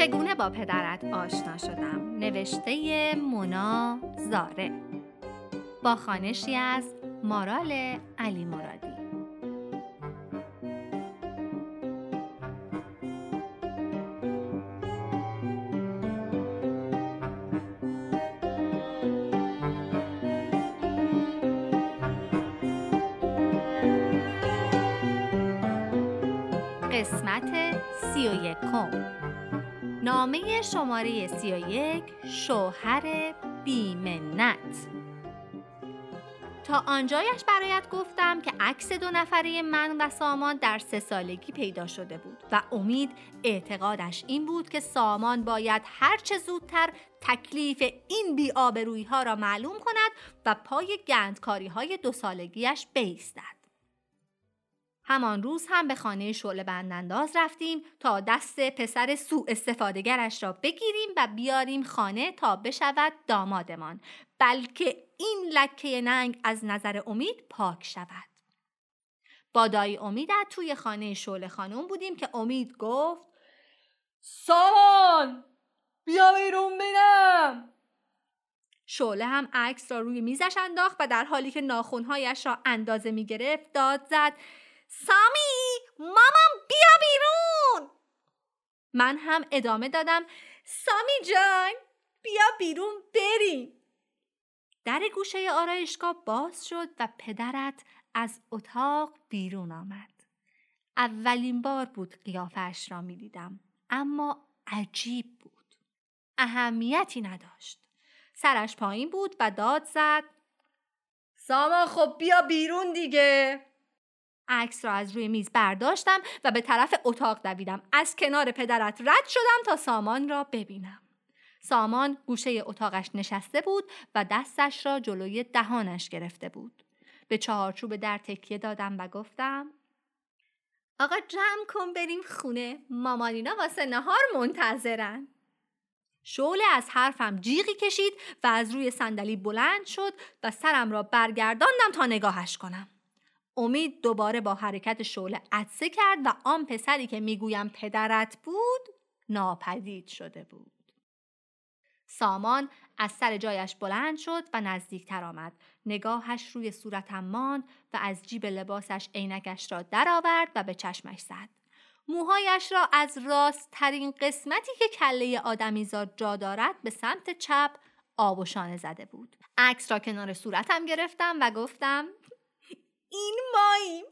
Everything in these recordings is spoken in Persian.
چگونه با پدرت آشنا شدم؟ نوشته مونا زاره. با خانشی از مارال علی مرادی. قسمت سی و یکم. نامه شماره سی و یک شوهر بیمنت تا آنجایش برایت گفتم که عکس دو نفره من و سامان در سه سالگی پیدا شده بود و امید اعتقادش این بود که سامان باید هرچه زودتر تکلیف این بیآبرویی ها را معلوم کند و پای گندکاری های دو سالگیش بیستد. همان روز هم به خانه شعله بندانداز رفتیم تا دست پسر سوء استفادهگرش را بگیریم و بیاریم خانه تا بشود دامادمان. بلکه این لکه ننگ از نظر امید پاک شود. با دایی امیدت توی خانه شعله خانم بودیم که امید گفت سامان بیا بیرون بینم. شعله هم عکس را روی میزش انداخت و در حالی که ناخونهایش را اندازه می گرفت داد زد سامی مامان بیا بیرون! من هم ادامه دادم سامی جان بیا بیرون بریم! در گوشه آرایشگاه باز شد و پدرت از اتاق بیرون آمد. اولین بار بود قیافش را می دیدم اما عجیب بود. اهمیتی نداشت. سرش پایین بود و داد زد سامان خب بیا بیرون دیگه! عکس را از روی میز برداشتم و به طرف اتاق دویدم. از کنار پدرت رد شدم تا سامان را ببینم. سامان گوشه اتاقش نشسته بود و دستش را جلوی دهانش گرفته بود. به چهارچوب در تکیه دادم و گفتم آقا جمع کن بریم خونه مامانینا واسه نهار منتظرن. شعله از حرفم جیغی کشید و از روی صندلی بلند شد و سرم را برگرداندم تا نگاهش کنم. امید دوباره با حرکت شعله عدسه کرد و آن پسری که می‌گویم پدرت بود ناپدید شده بود. سامان از سر جایش بلند شد و نزدیکتر آمد. نگاهش روی صورتم ماند و از جیب لباسش عینکش را درآورد و به چشمش زد. موهایش را از راست ترین قسمتی که کله آدمیزاد جا دارد به سمت چپ آب و شانه زده بود. عکس را کنار صورتم گرفتم و گفتم این ماییم.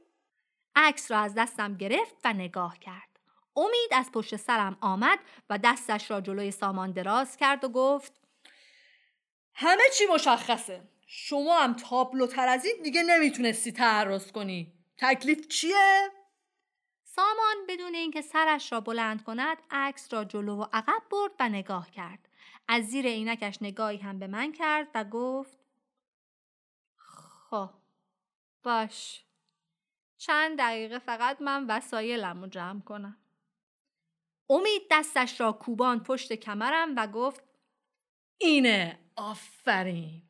عکس را از دستم گرفت و نگاه کرد. امید از پشت سرم آمد و دستش را جلوی سامان دراز کرد و گفت همه چی مشخصه. شما هم تابلوتر از این دیگه نمی‌تونستی تعرض کنی. تکلیف چیه؟ سامان بدون اینکه سرش را بلند کند عکس را جلو و عقب برد و نگاه کرد. از زیر عینکش نگاهی هم به من کرد و گفت خب. باش. چند دقیقه فقط من وسایلم رو جمع کنم. امید دستش را کوبان پشت کمرم و گفت اینه آفرین.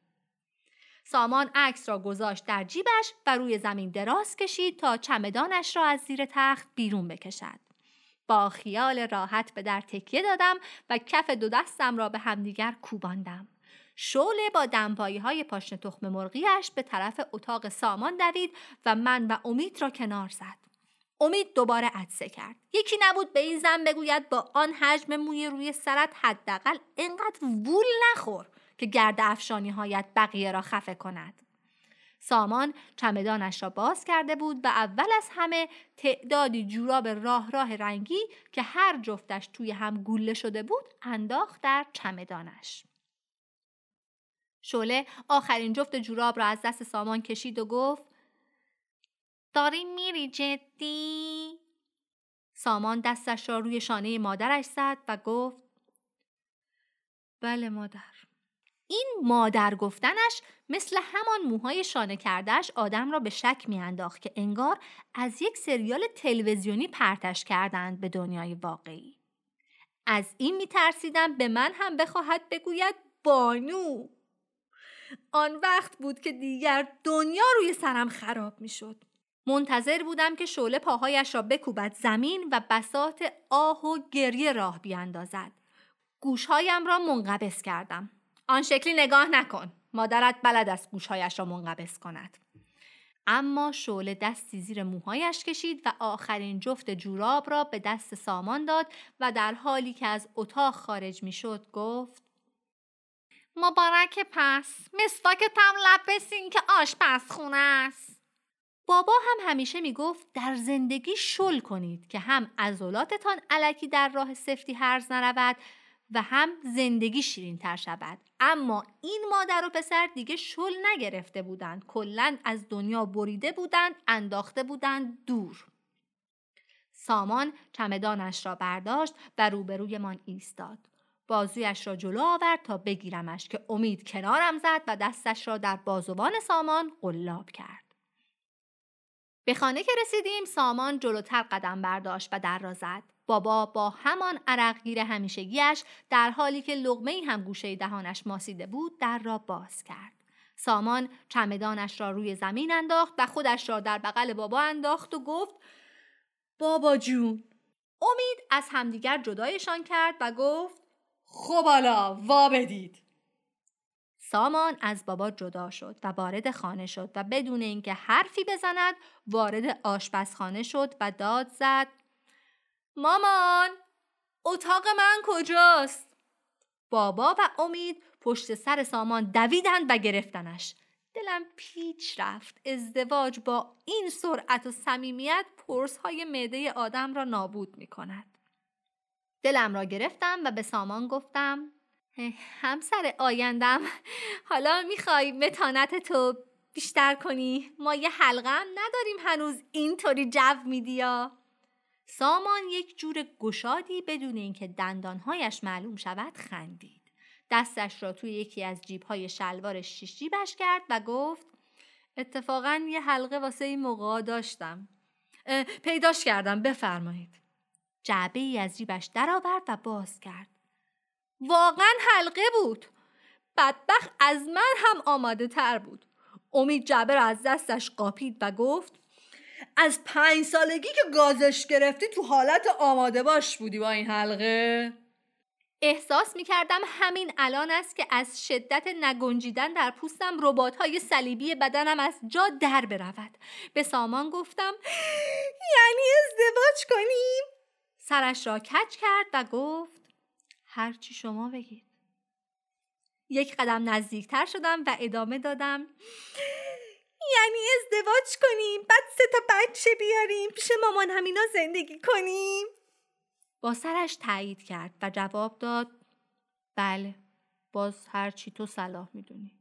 سامان عکس را گذاشت در جیبش و روی زمین دراز کشید تا چمدانش را از زیر تخت بیرون بکشد. با خیال راحت به در تکیه دادم و کف دو دستم را به همدیگر کوباندم. شعله با دمپایی های پاشن تخم مرغیش به طرف اتاق سامان دوید و من و امید را کنار زد. امید دوباره عدسه کرد. یکی نبود به این زن بگوید با آن حجم موی روی سرت حداقل انقدر وول نخور که گرد افشانی هایت بقیه را خفه کند. سامان چمدانش را باز کرده بود و اول از همه تعدادی جوراب راه راه رنگی که هر جفتش توی هم گوله شده بود انداخت در چمدانش. شله آخرین جفت جوراب را از دست سامان کشید و گفت داری میری جدی؟ سامان دستش را روی شانه مادرش زد و گفت بله مادر این مادر گفتنش مثل همان موهای شانه کردهش آدم را به شک میانداخت که انگار از یک سریال تلویزیونی پرتش کردند به دنیای واقعی. از این میترسیدم به من هم بخواهد بگوید بانو. آن وقت بود که دیگر دنیا روی سرم خراب می شد. منتظر بودم که شعله پاهایش را بکوبد زمین و بسات آه و گریه راه بیاندازد. گوشهایم را منقبض کردم. آن شکلی نگاه نکن. مادرت بلد است گوشهایش را منقبض کند. اما شعله دستی زیر موهایش کشید و آخرین جفت جوراب را به دست سامان داد و در حالی که از اتاق خارج می شد گفت مبارک پس. مسواکتم لب بسین که خونه است. بابا هم همیشه می‌گفت در زندگی شل کنید که هم عضلاتتان علکی در راه سفتی هرز نرود و هم زندگی شیرین تر شود. اما این مادر و پسر دیگه شل نگرفته بودند. کلا از دنیا بریده بودند انداخته بودند دور. سامان چمدانش را برداشت و روبرویمان ایستاد. بازویش را جلو آورد تا بگیرمش که امید کنارم زد و دستش را در بازوان سامان قلاب کرد. به خانه که رسیدیم سامان جلوتر قدم برداشت و در را زد. بابا با همان عرقگیر همیشگیش در حالی که لغمه هم گوشه دهانش ماسیده بود در را باز کرد. سامان چمدانش را روی زمین انداخت و خودش را در بغل بابا انداخت و گفت بابا جون. امید از همدیگر جدایشان کرد و گفت خب حالا وا بدید سامان از بابا جدا شد و وارد خانه شد و بدون اینکه حرفی بزند وارد آشپزخانه شد و داد زد مامان اتاق من کجاست؟ بابا و امید پشت سر سامان دویدند و گرفتنش دلم پیچ رفت ازدواج با این سرعت و صمیمیت پرس های معده آدم را نابود می کند. دلم را گرفتم و به سامان گفتم همسر آیندم حالا می‌خوای متانت تو بیشتر کنی ما یه حلقه هم نداریم هنوز اینطوری جو میدیا سامان یک جور گشادی بدون اینکه دندانهایش معلوم شود خندید. دستش را توی یکی از جیبهای شلوارش شیش جیبش کرد و گفت اتفاقا یه حلقه واسه این موقع داشتم. پیداش کردم بفرمایید. جعبه ای از جیبش درآورد و باز کرد. واقعا حلقه بود. بدبخت از من هم آماده تر بود. امید جعبه را از دستش قاپید و گفت از پنج سالگی که گازش گرفتی تو حالت آماده باش بودی با این حلقه احساس می کردم همین الان است که از شدت نگنجیدن در پوستم ربات های صلیبی بدنم از جا در برود به سامان گفتم یعنی سرش را کج کرد و گفت هرچی شما بگید. یک قدم نزدیکتر شدم و ادامه دادم یعنی ازدواج کنیم بعد سه تا بچه بیاریم پیش مامان همینا زندگی کنیم. با سرش تایید کرد و جواب داد بله باز هر چی تو صلاح می‌دونی.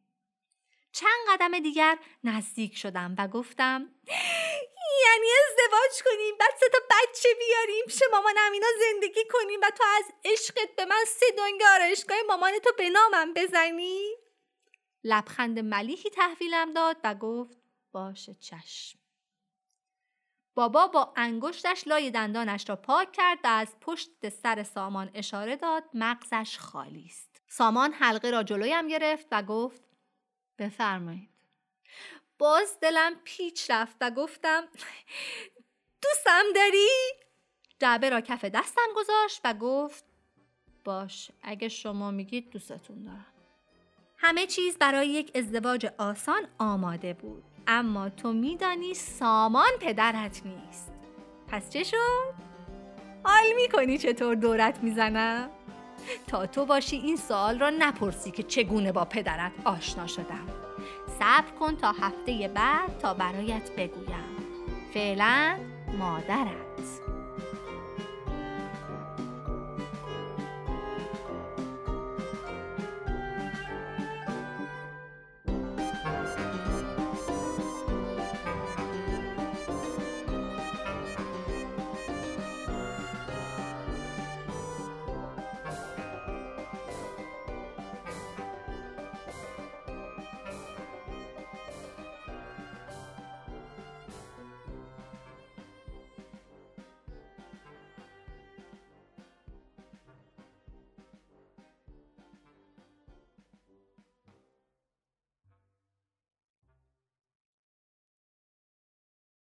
چند قدم دیگر نزدیک شدم و گفتم یعنی ازدواج کنیم بعد سه تا بچه بیاریم پیش مامان همینا زندگی کنیم و تو از عشقت به من سه دنگ آرایشگاه مامان تو به نامم بزنی؟ لبخند ملیحی تحویلم داد و گفت باشه چشم. بابا با انگشتش لای دندانش را پاک کرد و از پشت سر سامان اشاره داد مغزش خالی است. سامان حلقه را جلویم گرفت و گفت بفرمایید. باز دلم پیچ رفت و گفتم دوستم داری؟ جعبه را کف دستم گذاشت و گفت باش اگه شما میگید دوستتون دارم همه چیز برای یک ازدواج آسان آماده بود اما تو میدانی سامان پدرت نیست پس چه شد؟ حال می‌کنی چطور دورت می‌زنم؟ تا تو باشی این سوال را نپرسی که چگونه با پدرت آشنا شدم صبر کن تا هفته بعد تا برایت بگویم. فعلا مادرت.